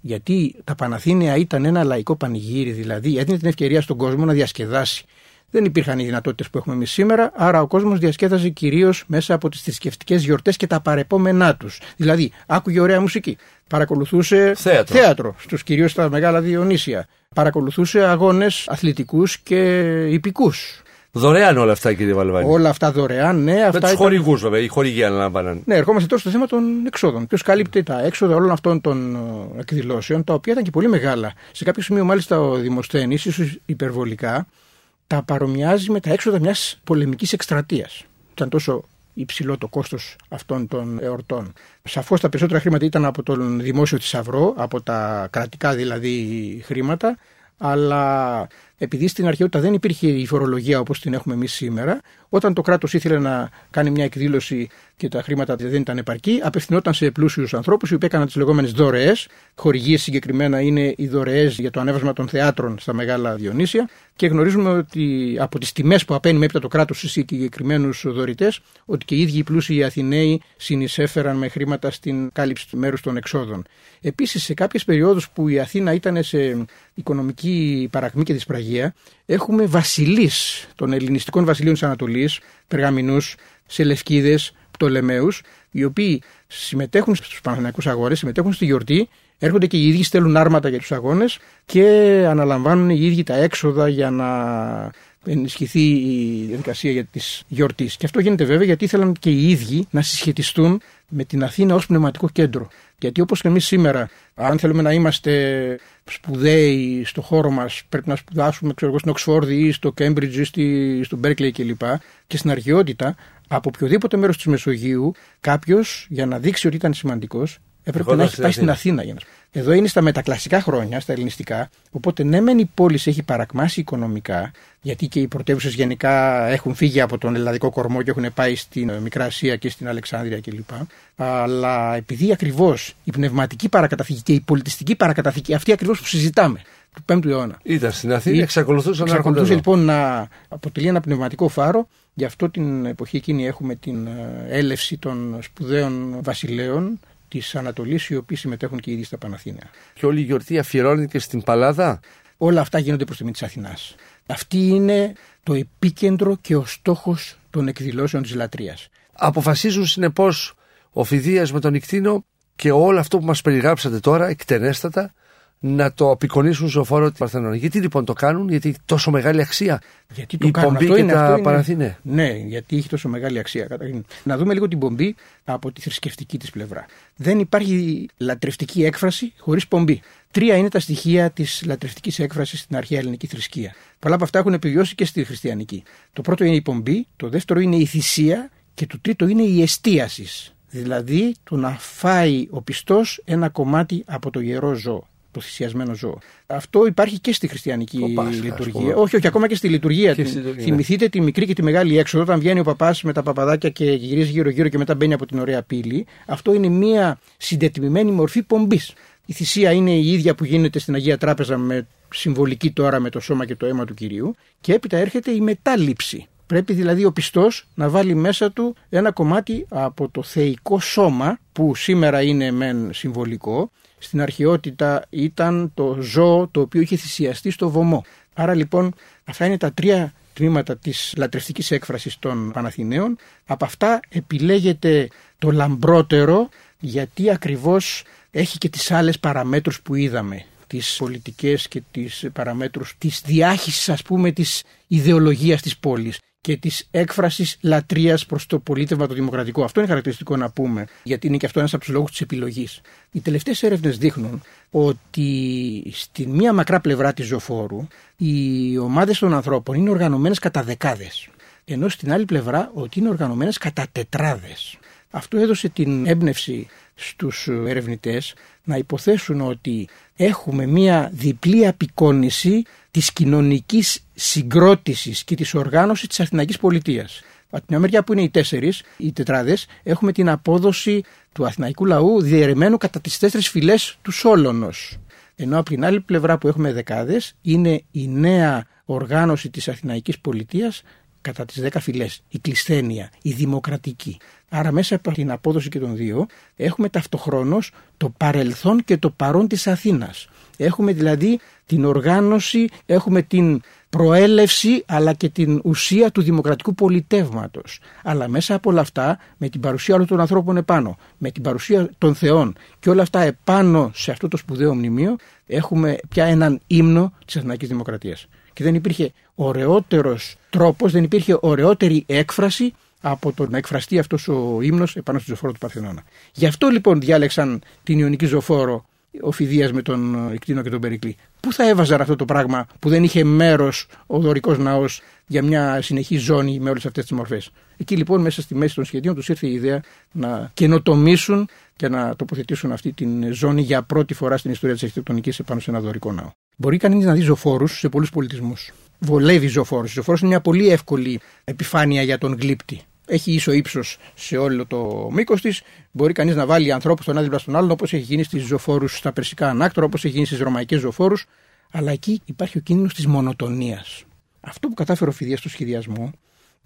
γιατί τα Παναθήναια ήταν ένα λαϊκό πανηγύρι, δηλαδή έδινε την ευκαιρία στον κόσμο να διασκεδάσει, δεν υπήρχαν οι δυνατότητες που έχουμε εμείς σήμερα, άρα ο κόσμος διασκέδαζε κυρίως μέσα από τις θρησκευτικές γιορτές και τα παρεπόμενά τους. Δηλαδή, άκουγε ωραία μουσική. Παρακολουθούσε Θέατρο. θέατρο στους κυρίως στα μεγάλα Διονύσια. Παρακολουθούσε αγώνες αθλητικούς και υπηκούς. Δωρεάν όλα αυτά, κύριε Βαλβάνη. Όλα αυτά δωρεάν, ναι. Με Αυτά τους ήταν- χορηγούς, βέβαια. Οι χορηγοί αναλάμβαναν. Ναι, ερχόμαστε τώρα στο θέμα των εξόδων. Ποιος καλύπτει τα έξοδα όλων αυτών των ε, εκδηλώσεων, τα οποία ήταν και πολύ μεγάλα. Σε κάποιο σημείο, μάλιστα, ο Δημοσθένης, ίσως υπερβολικά, τα παρομοιάζει με τα έξοδα μιας πολεμικής εκστρατείας. Ήταν τόσο υψηλό το κόστος αυτών των εορτών. Σαφώς τα περισσότερα χρήματα ήταν από τον δημόσιο θησαυρό, από τα κρατικά δηλαδή χρήματα, αλλά επειδή στην αρχαιότητα δεν υπήρχε η φορολογία όπως την έχουμε εμείς σήμερα, όταν το κράτος ήθελε να κάνει μια εκδήλωση και τα χρήματα δεν ήταν επαρκή, απευθυνόταν σε πλούσιους ανθρώπους οι οποίοι έκαναν τις λεγόμενες δωρεές. Χορηγίες συγκεκριμένα είναι οι δωρεές για το ανέβασμα των θεάτρων στα μεγάλα Διονύσια και γνωρίζουμε ότι από τις τιμές που απένει έπειτα το κράτος στις συγκεκριμένους δωρητές, ότι και οι ίδιοι οι πλούσιοι Αθηναίοι συνεισέφεραν με χρήματα στην κάλυψη του μέρους των εξόδων. Επίσης σε κάποιες περιόδους που η Αθήνα ήταν σε οικονομική παρακμή και δυσπραγία, έχουμε βασιλείς των ελληνιστικών βασιλείων της Ανατολής, Περγαμηνούς, Σελευκίδες, Πτολεμαίους, οι οποίοι συμμετέχουν στους Παναθηναϊκούς αγώνες, συμμετέχουν στη γιορτή, έρχονται και οι ίδιοι στέλνουν άρματα για τους αγώνες και αναλαμβάνουν οι ίδιοι τα έξοδα για να ενισχυθεί η διαδικασία για τις γιορτής. Και αυτό γίνεται βέβαια γιατί ήθελαν και οι ίδιοι να συσχετιστούν με την Αθήνα ως πνευματικό κέντρο. Γιατί όπως και εμείς σήμερα, αν θέλουμε να είμαστε σπουδαίοι στο χώρο μας, πρέπει να σπουδάσουμε ξέρω, εγώ, στην Οξφόρδη ή στο Κέμπριτζ ή στη, στο Μπέρκλεϊ κλπ. Και στην αρχαιότητα, από οποιοδήποτε μέρος της Μεσογείου, κάποιος για να δείξει ότι ήταν σημαντικός, έπρεπε Ερχόταν να έχει στην πάει στην Αθήνα. Αθήνα. Για να... Εδώ είναι στα μετακλασικά χρόνια, στα ελληνιστικά, οπότε ναι μεν η πόλη σε έχει παρακμάσει οικονομικά, γιατί και οι πρωτεύουσες γενικά έχουν φύγει από τον ελλαδικό κορμό και έχουν πάει στην ε, Μικρά Ασία και στην Αλεξάνδρεια κλπ. Αλλά επειδή ακριβώς η πνευματική παρακαταθήκη και η πολιτιστική παρακαταθήκη, αυτή ακριβώς που συζητάμε, του 5ου αιώνα, Ήταν στην Αθήνα, Ή- εξακολουθούσαν να έρχονται Εξακολουθούσε εδώ. λοιπόν να αποτελεί ένα πνευματικό φάρο. Γι' αυτό την εποχή εκείνη έχουμε την ε, έλευση των σπουδαίων βασιλέων της Ανατολής, οι οποίοι συμμετέχουν και ήδη στα Παναθήναια. Και όλη η γιορτή αφιερώνεται στην Παλάδα; Όλα αυτά γίνονται προς τιμή της Αθηνάς. Αυτή είναι το επίκεντρο και ο στόχος των εκδηλώσεων της λατρείας. Αποφασίζουν συνεπώς ο Φιδίας με τον Ικτίνο και όλο αυτό που μας περιγράψατε τώρα, εκτενέστατα, να το απεικονίσουν στο φόρο του Παρθενών. Γιατί λοιπόν το κάνουν, γιατί έχει τόσο μεγάλη αξία. Γιατί το η κάνουν. πομπή Αυτό και είναι, τα αυτό είναι- Παναθηναία. Ναι, γιατί έχει τόσο μεγάλη αξία. καταρχήν. Να δούμε λίγο την πομπή από τη θρησκευτική της πλευρά. Δεν υπάρχει λατρευτική έκφραση χωρίς πομπή. Τρία είναι τα στοιχεία της λατρευτικής έκφρασης στην αρχαία ελληνική θρησκεία. Πολλά από αυτά έχουν επιβιώσει και στη χριστιανική. Το πρώτο είναι η πομπή, το δεύτερο είναι η θυσία και το τρίτο είναι η εστίασης. Δηλαδή το να φάει ο πιστός ένα κομμάτι από το ιερό ζώο το θυσιασμένο ζώο. Αυτό υπάρχει και στη χριστιανική Ο Πάσχας, ας λειτουργία. πούμε. Όχι, όχι, ακόμα και στη λειτουργία. Και Την- στη λειτουργία. Θυμηθείτε τη μικρή και τη μεγάλη έξοδο, όταν βγαίνει ο παπάς με τα παπαδάκια και γυρίζει γύρω-γύρω και μετά μπαίνει από την ωραία πύλη. Αυτό είναι μια συντετιμημένη μορφή πομπής. Η θυσία είναι η ίδια που γίνεται στην Αγία Τράπεζα με συμβολική τώρα με το σώμα και το αίμα του κυρίου. Και έπειτα έρχεται η μετάληψη. Πρέπει δηλαδή ο πιστός να βάλει μέσα του ένα κομμάτι από το θεϊκό σώμα που σήμερα είναι μεν συμβολικό. Στην αρχαιότητα ήταν το ζώο το οποίο είχε θυσιαστεί στο βωμό. Άρα λοιπόν αυτά είναι τα τρία τμήματα της λατρευτικής έκφρασης των Παναθηναίων. Από αυτά επιλέγεται το λαμπρότερο γιατί ακριβώς έχει και τις άλλες παραμέτρους που είδαμε τις πολιτικές και τις παραμέτρους της διάχυσης ας πούμε της ιδεολογίας της πόλης και της έκφρασης λατρείας προς το πολίτευμα το δημοκρατικό. Αυτό είναι χαρακτηριστικό να πούμε, γιατί είναι και αυτό ένας από τους λόγους της επιλογής. Οι τελευταίες έρευνες δείχνουν ότι στη μία μακρά πλευρά της ζωφόρου οι ομάδες των ανθρώπων είναι οργανωμένες κατά δεκάδες, ενώ στην άλλη πλευρά ότι είναι οργανωμένες κατά τετράδες. Αυτό έδωσε την έμπνευση στους ερευνητές να υποθέσουν ότι έχουμε μία διπλή απεικόνηση της κοινωνικής συγκρότησης και της οργάνωσης της Αθηναϊκής πολιτείας. Από την μια μεριά που είναι οι τέσσερις, οι τετράδες, έχουμε την απόδοση του αθηναϊκού λαού διαιρεμένου κατά τις τέσσερις φυλές του Σόλωνος. Ενώ από την άλλη πλευρά που έχουμε δεκάδες είναι η νέα οργάνωση της Αθηναϊκής πολιτείας κατά τις δέκα φυλές, η κλεισθένεια, η δημοκρατική. Άρα μέσα από την απόδοση και των δύο έχουμε ταυτοχρόνως το παρελθόν και το παρόν της Αθήνας. Έχουμε δηλαδή την οργάνωση, έχουμε την προέλευση αλλά και την ουσία του δημοκρατικού πολιτεύματος. Αλλά μέσα από όλα αυτά με την παρουσία όλων των ανθρώπων επάνω, με την παρουσία των θεών και όλα αυτά επάνω σε αυτό το σπουδαίο μνημείο έχουμε πια έναν ύμνο της Εθνικής Δημοκρατίας. Και δεν υπήρχε ωραιότερος τρόπος, δεν υπήρχε ωραιότερη έκφραση από το να εκφραστεί αυτός ο ύμνος επάνω στη ζωφόρο του Παρθενώνα. Γι' αυτό λοιπόν διάλεξαν την Ιωνική ζωφόρο ο Φιδίας με τον Ικτίνο και τον Περικλή. Πού θα έβαζαν αυτό το πράγμα που δεν είχε μέρος ο δωρικός ναός για μια συνεχή ζώνη με όλες αυτές τις μορφές; Εκεί λοιπόν μέσα στη μέση των σχεδίων τους ήρθε η ιδέα να καινοτομήσουν και να τοποθετήσουν αυτή την ζώνη για πρώτη φορά στην ιστορία της αρχιτεκτονικής επάνω σε ένα δωρικό ναό. Μπορεί κανείς να δει ζωφόρους σε πολλούς πολιτισμούς. Βολεύει ζωφόρους. Ζωφόρους είναι μια πολύ εύκολη επιφάνεια για τον γλύπτη έχει ίσο ύψος σε όλο το μήκος της. Μπορεί κανείς να βάλει ανθρώπους τον ένα δίπλα στον άλλον, όπως έχει γίνει στις ζωφόρους στα περσικά ανάκτορα, όπως έχει γίνει στις ρωμαϊκές ζωφόρους. Αλλά εκεί υπάρχει ο κίνδυνος της μονοτονίας. Αυτό που κατάφερε ο Φιδία στο σχεδιασμό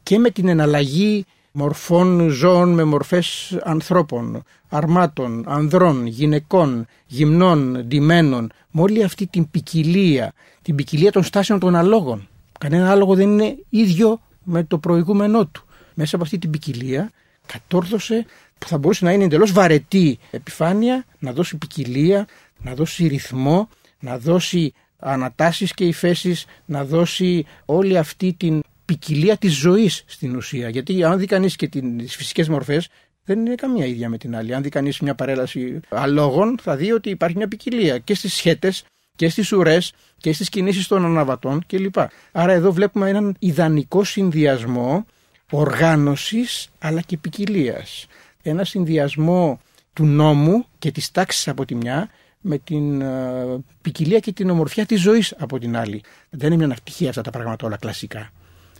και με την εναλλαγή μορφών ζώων με μορφές ανθρώπων, αρμάτων, ανδρών, γυναικών, γυμνών, ντυμένων, με όλη αυτή την ποικιλία, την ποικιλία των στάσεων των αλόγων. Κανένα άλογο δεν είναι ίδιο με το προηγούμενό του μέσα από αυτή την ποικιλία κατόρθωσε που θα μπορούσε να είναι εντελώς βαρετή επιφάνεια, να δώσει ποικιλία, να δώσει ρυθμό, να δώσει ανατάσεις και υφέσεις, να δώσει όλη αυτή την ποικιλία της ζωής στην ουσία. Γιατί αν δει κανείς και τις φυσικές μορφές δεν είναι καμία ίδια με την άλλη. Αν δει κανείς μια παρέλαση αλόγων θα δει ότι υπάρχει μια ποικιλία και στις σχέτες και στις ουρές και στις κινήσεις των αναβατών κλπ. Άρα εδώ βλέπουμε έναν ιδανικό συνδυασμό οργάνωσης αλλά και ποικιλίας. Ένα συνδυασμό του νόμου και της τάξης από τη μια με την uh, ποικιλία και την ομορφιά της ζωής από την άλλη. Δεν είναι μια ναυτυχία αυτά τα πράγματα όλα κλασικά.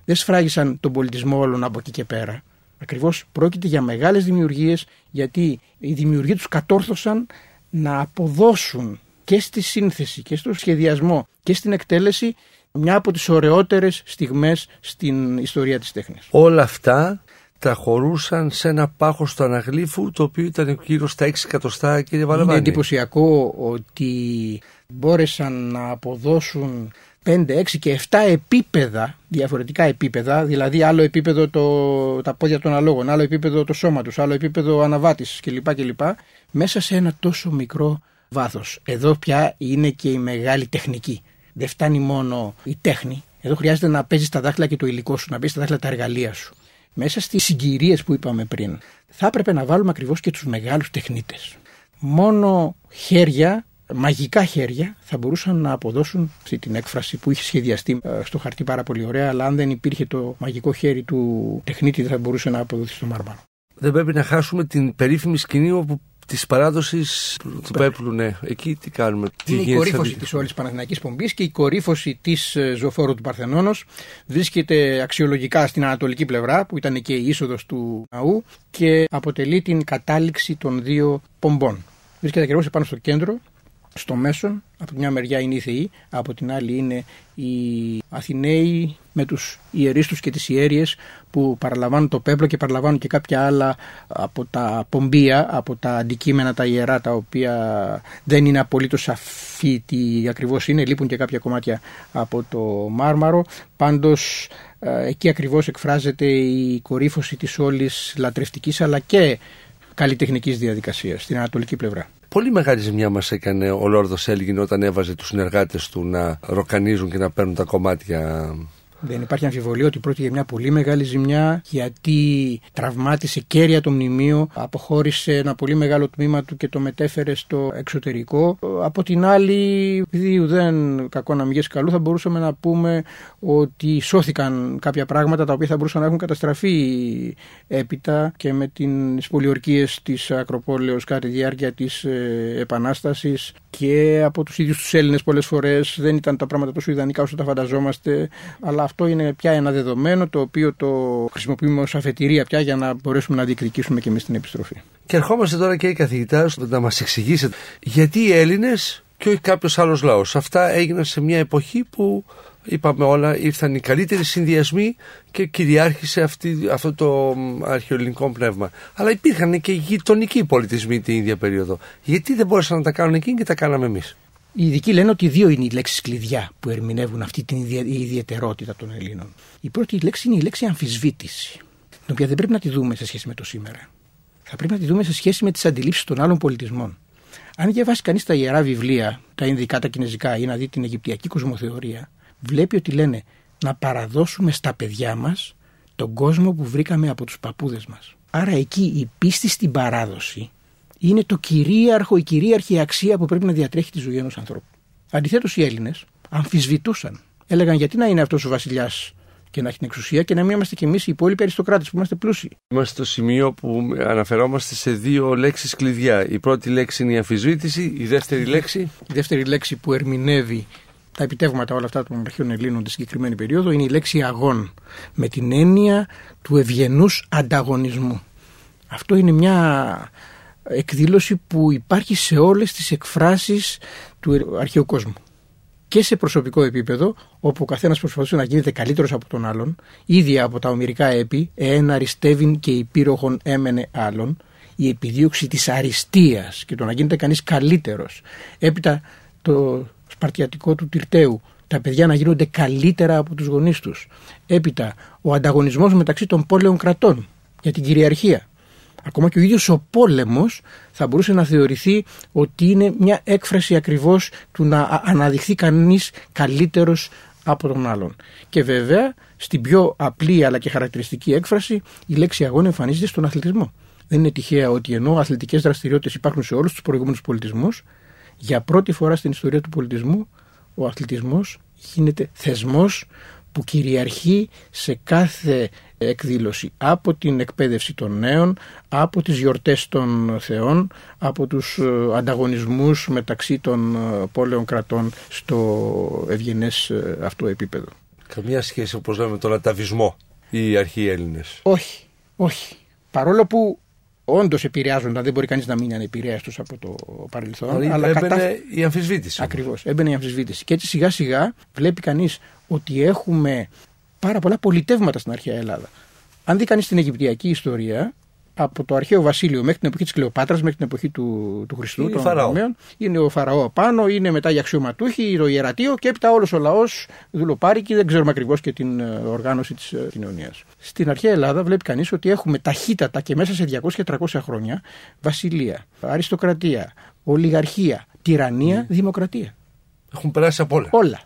Δεν σφράγισαν τον πολιτισμό όλων από εκεί και πέρα. Ακριβώς πρόκειται για μεγάλες δημιουργίες γιατί οι δημιουργοί τους κατόρθωσαν να αποδώσουν και στη σύνθεση και στο σχεδιασμό και στην εκτέλεση μια από τις ωραιότερες στιγμές στην ιστορία της τέχνης. Όλα αυτά τα χωρούσαν σε ένα πάχος του αναγλύφου το οποίο ήταν γύρω στα 6 εκατοστά κύριε Βαλαβάνη. Είναι εντυπωσιακό ότι μπόρεσαν να αποδώσουν 5, 6 και 7 επίπεδα, διαφορετικά επίπεδα, δηλαδή άλλο επίπεδο το, τα πόδια των αλόγων, άλλο επίπεδο το σώμα τους, άλλο επίπεδο αναβάτησης κλπ. κλπ μέσα σε ένα τόσο μικρό βάθος. Εδώ πια είναι και η μεγάλη τεχνική δεν φτάνει μόνο η τέχνη. Εδώ χρειάζεται να παίζεις τα δάχτυλα και το υλικό σου, να παίζει τα δάχτυλα τα εργαλεία σου. Μέσα στις συγκυρίες που είπαμε πριν, θα έπρεπε να βάλουμε ακριβώς και τους μεγάλους τεχνίτες. Μόνο χέρια, μαγικά χέρια, θα μπορούσαν να αποδώσουν αυτή την έκφραση που είχε σχεδιαστεί ε, στο χαρτί πάρα πολύ ωραία, αλλά αν δεν υπήρχε το μαγικό χέρι του τεχνίτη, δεν θα μπορούσε να αποδοθεί στο μάρμαρο. Δεν πρέπει να χάσουμε την περίφημη σκηνή όπου της παράδοσης του πέπλου, ναι. Εκεί τι κάνουμε. Είναι η κορύφωση της όλης Παναθηναϊκής Πομπής και η κορύφωση της ε, ζωφόρου του Παρθενώνος βρίσκεται αξιολογικά στην ανατολική πλευρά, που ήταν και η είσοδος του ναού και αποτελεί την κατάληξη των δύο πομπών. Βρίσκεται ακριβώς επάνω στο κέντρο στο μέσον, από μια μεριά είναι οι Θεοί, από την άλλη είναι οι Αθηναίοι με τους ιερείς τους και τις ιέριες που παραλαμβάνουν το πέπλο και παραλαμβάνουν και κάποια άλλα από τα πομπία, από τα αντικείμενα τα ιερά τα οποία δεν είναι απολύτως σαφή τι ακριβώς είναι, λείπουν και κάποια κομμάτια από το μάρμαρο. Πάντως ε, εκεί ακριβώς εκφράζεται η κορύφωση της όλης λατρευτικής αλλά και καλλιτεχνικής διαδικασίας στην ανατολική πλευρά. Πολύ μεγάλη ζημιά μας έκανε ο Λόρδος Έλγιν όταν έβαζε τους συνεργάτες του να ροκανίζουν και να παίρνουν τα κομμάτια δεν υπάρχει αμφιβολία ότι πρόκειται για μια πολύ μεγάλη ζημιά γιατί τραυμάτισε κέρια το μνημείο, αποχώρησε ένα πολύ μεγάλο τμήμα του και το μετέφερε στο εξωτερικό. Από την άλλη, επειδή δεν κακό να μην καλού, θα μπορούσαμε να πούμε ότι σώθηκαν κάποια πράγματα τα οποία θα μπορούσαν να έχουν καταστραφεί έπειτα και με τις πολιορκίες της Ακροπόλεως κατά τη διάρκεια της ε, Επανάστασης και από τους ίδιους τους Έλληνες πολλές φορές δεν ήταν τα πράγματα τόσο ιδανικά όσο τα φανταζόμαστε αλλά αυτό είναι πια ένα δεδομένο το οποίο το χρησιμοποιούμε ως αφετηρία πια για να μπορέσουμε να διεκδικήσουμε και εμείς την επιστροφή. Και ερχόμαστε τώρα και οι καθηγητά να μας εξηγήσετε γιατί οι Έλληνες και όχι κάποιος άλλος λαός. Αυτά έγιναν σε μια εποχή που είπαμε όλα, ήρθαν οι καλύτεροι συνδυασμοί και κυριάρχησε αυτή, αυτό το αρχαιοελληνικό πνεύμα. Αλλά υπήρχαν και γειτονικοί πολιτισμοί την ίδια περίοδο. Γιατί δεν μπόρεσαν να τα κάνουν εκείνοι και τα κάναμε εμείς; Οι ειδικοί λένε ότι δύο είναι οι λέξεις κλειδιά που ερμηνεύουν αυτή την ιδιαιτερότητα των Ελλήνων. Η πρώτη λέξη είναι η λέξη αμφισβήτηση, την οποία δεν πρέπει να τη δούμε σε σχέση με το σήμερα. Θα πρέπει να τη δούμε σε σχέση με τις αντιλήψεις των άλλων πολιτισμών. Αν διαβάσει κανείς τα ιερά βιβλία, τα Ινδικά, τα Κινέζικα ή να δει την Αιγυπτιακή κοσμοθεωρία, βλέπει ότι λένε να παραδώσουμε στα παιδιά μας τον κόσμο που βρήκαμε από τους παππούδες μας. Άρα εκεί η πίστη στην παράδοση είναι το κυρίαρχο, η κυρίαρχη αξία που πρέπει να διατρέχει τη ζωή ενός ανθρώπου. Αντιθέτως, οι Έλληνες αμφισβητούσαν. Έλεγαν γιατί να είναι αυτός ο βασιλιάς και να έχει την εξουσία και να μην είμαστε κι εμείς οι υπόλοιποι αριστοκράτες που είμαστε πλούσιοι; Είμαστε στο σημείο που αναφερόμαστε σε δύο λέξεις κλειδιά. Η πρώτη λέξη είναι η αμφισβήτηση, η δεύτερη λέξη. Η δεύτερη λέξη που ερμηνεύει τα επιτεύγματα όλα αυτά των αρχαίων Ελλήνων τη συγκεκριμένη περίοδο είναι η λέξη αγών. Με την έννοια του ευγενούς ανταγωνισμού. Αυτό είναι μια εκδήλωση που υπάρχει σε όλες τις εκφράσεις του αρχαίου κόσμου. Και σε προσωπικό επίπεδο, όπου ο καθένας προσπαθούσε να γίνεται καλύτερος από τον άλλον, ήδη από τα ομυρικά έπι, ένα αριστεύειν και υπήροχον έμενε άλλον, η επιδίωξη της αριστείας και το να γίνεται κανείς καλύτερος. Έπειτα το σπαρτιατικό του Τυρτέου, τα παιδιά να γίνονται καλύτερα από τους γονείς τους. Έπειτα ο ανταγωνισμός μεταξύ των πόλεων κρατών για την κυριαρχία. Ακόμα και ο ίδιος ο πόλεμος θα μπορούσε να θεωρηθεί ότι είναι μια έκφραση ακριβώς του να αναδειχθεί κανείς καλύτερος από τον άλλον. Και βέβαια στην πιο απλή αλλά και χαρακτηριστική έκφραση η λέξη αγώνα εμφανίζεται στον αθλητισμό. Δεν είναι τυχαία ότι ενώ αθλητικές δραστηριότητες υπάρχουν σε όλους τους προηγούμενους πολιτισμούς, για πρώτη φορά στην ιστορία του πολιτισμού ο αθλητισμός γίνεται θεσμός που κυριαρχεί σε κάθε εκδήλωση από την εκπαίδευση των νέων, από τις γιορτές των θεών, από τους ε, ανταγωνισμούς μεταξύ των ε, πόλεων κρατών στο ευγενές ε, αυτό επίπεδο. Καμία σχέση όπως λέμε τον αταβισμό οι αρχαίοι Έλληνες; Όχι, όχι. Παρόλο που όντως επηρεάζονταν, δεν μπορεί κανείς να μείνει ανεπηρέαστος από το παρελθόν. Αλλά, αλλά έμπαινε κατά... η αμφισβήτηση. Ακριβώς, έμπαινε η αμφισβήτηση. Και έτσι σιγά σιγά βλέπει κανείς ότι έχουμε πάρα πολλά πολιτεύματα στην αρχαία Ελλάδα. Αν δει κανείς την Αιγυπτιακή ιστορία, από το αρχαίο βασίλειο μέχρι την εποχή της Κλεοπάτρας, μέχρι την εποχή του, του Χριστού, είναι, των είναι ο Φαραώ πάνω, είναι μετά οι αξιωματούχοι, το ιερατείο και έπειτα όλος ο λαός δουλοπάρει και δεν ξέρουμε ακριβώς και την ε, οργάνωση της ε, κοινωνίας. Στην αρχαία Ελλάδα βλέπει κανείς ότι έχουμε ταχύτατα και μέσα σε 200-300 χρόνια βασιλεία, αριστοκρατία, ολιγαρχία, τυραννία, δημοκρατία. Έχουν περάσει από όλα. Όλα.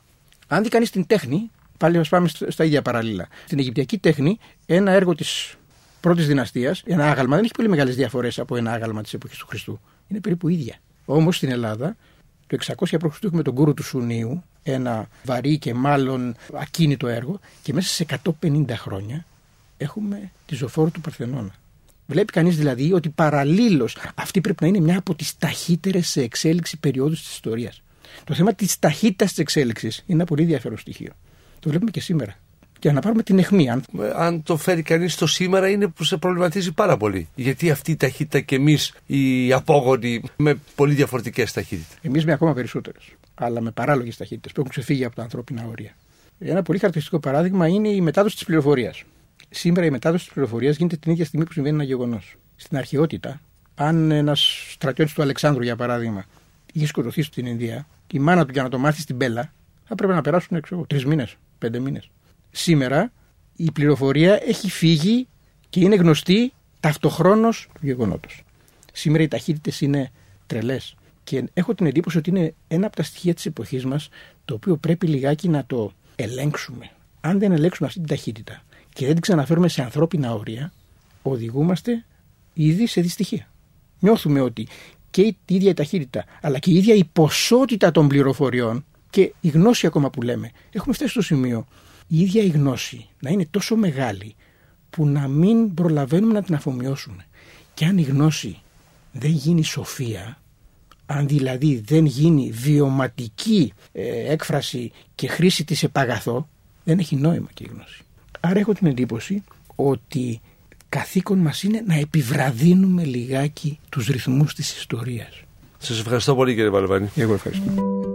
Αν δει κανείς την τέχνη, πάλι μα πάμε στα ίδια παράλληλα. Στην Αιγυπτιακή τέχνη, ένα έργο της πρώτης δυναστείας, ένα άγαλμα δεν έχει πολύ μεγάλες διαφορές από ένα άγαλμα της εποχής του Χριστού. Είναι περίπου ίδια. Όμως στην Ελλάδα, το 600 π.Χ. έχουμε τον κούρου του Σουνίου, ένα βαρύ και μάλλον ακίνητο έργο, και μέσα σε 150 χρόνια έχουμε τη ζωφόρο του Παρθενώνα. Βλέπει κανείς δηλαδή ότι παραλλήλω αυτή πρέπει να είναι μια από τις ταχύτερες σε εξέλιξη περιόδους της ιστορίας. Το θέμα της ταχύτητας της εξέλιξης είναι ένα πολύ ενδιαφέρον στοιχείο. Το βλέπουμε και σήμερα για να πάρουμε την αιχμή. Αν, αν το φέρει κανείς το σήμερα είναι που σε προβληματίζει πάρα πολύ. Γιατί αυτή η ταχύτητα και εμείς οι απόγονοι με πολύ διαφορετικές ταχύτητες. Εμείς με ακόμα περισσότερες. Αλλά με παράλογες ταχύτητες που έχουν ξεφύγει από τα ανθρώπινα όρια. Ένα πολύ χαρακτηριστικό παράδειγμα είναι η μετάδοση της πληροφορίας. Σήμερα η μετάδοση της πληροφορίας γίνεται την ίδια στιγμή που συμβαίνει ένα γεγονός. Στην αρχαιότητα, αν ένας στρατιώτης του Αλεξάνδρου, για παράδειγμα, είχε σκοτωθεί στην Ινδία, η μάνα του για να το μάθει στην Πέλα, θα πρέπει να περάσουν τρεις μήνες, πέντε μήνες. Σήμερα η πληροφορία έχει φύγει και είναι γνωστή ταυτοχρόνως του γεγονότος. Σήμερα οι ταχύτητες είναι τρελές. Και έχω την εντύπωση ότι είναι ένα από τα στοιχεία της εποχής μας το οποίο πρέπει λιγάκι να το ελέγξουμε. Αν δεν ελέγξουμε αυτή την ταχύτητα και δεν την ξαναφέρουμε σε ανθρώπινα όρια, οδηγούμαστε ήδη σε δυστυχία. Νιώθουμε ότι και η ίδια η ταχύτητα, αλλά και η ίδια η ποσότητα των πληροφοριών και η γνώση ακόμα που λέμε, έχουμε φτάσει στο σημείο η ίδια η γνώση να είναι τόσο μεγάλη που να μην προλαβαίνουμε να την αφομοιώσουμε. Και αν η γνώση δεν γίνει σοφία, αν δηλαδή δεν γίνει βιωματική ε, έκφραση και χρήση της επαγαθό, δεν έχει νόημα και η γνώση. Άρα έχω την εντύπωση ότι καθήκον μας είναι να επιβραδύνουμε λιγάκι τους ρυθμούς της ιστορίας. Σας ευχαριστώ πολύ κύριε Παλαβάνη. Εγώ ευχαριστώ.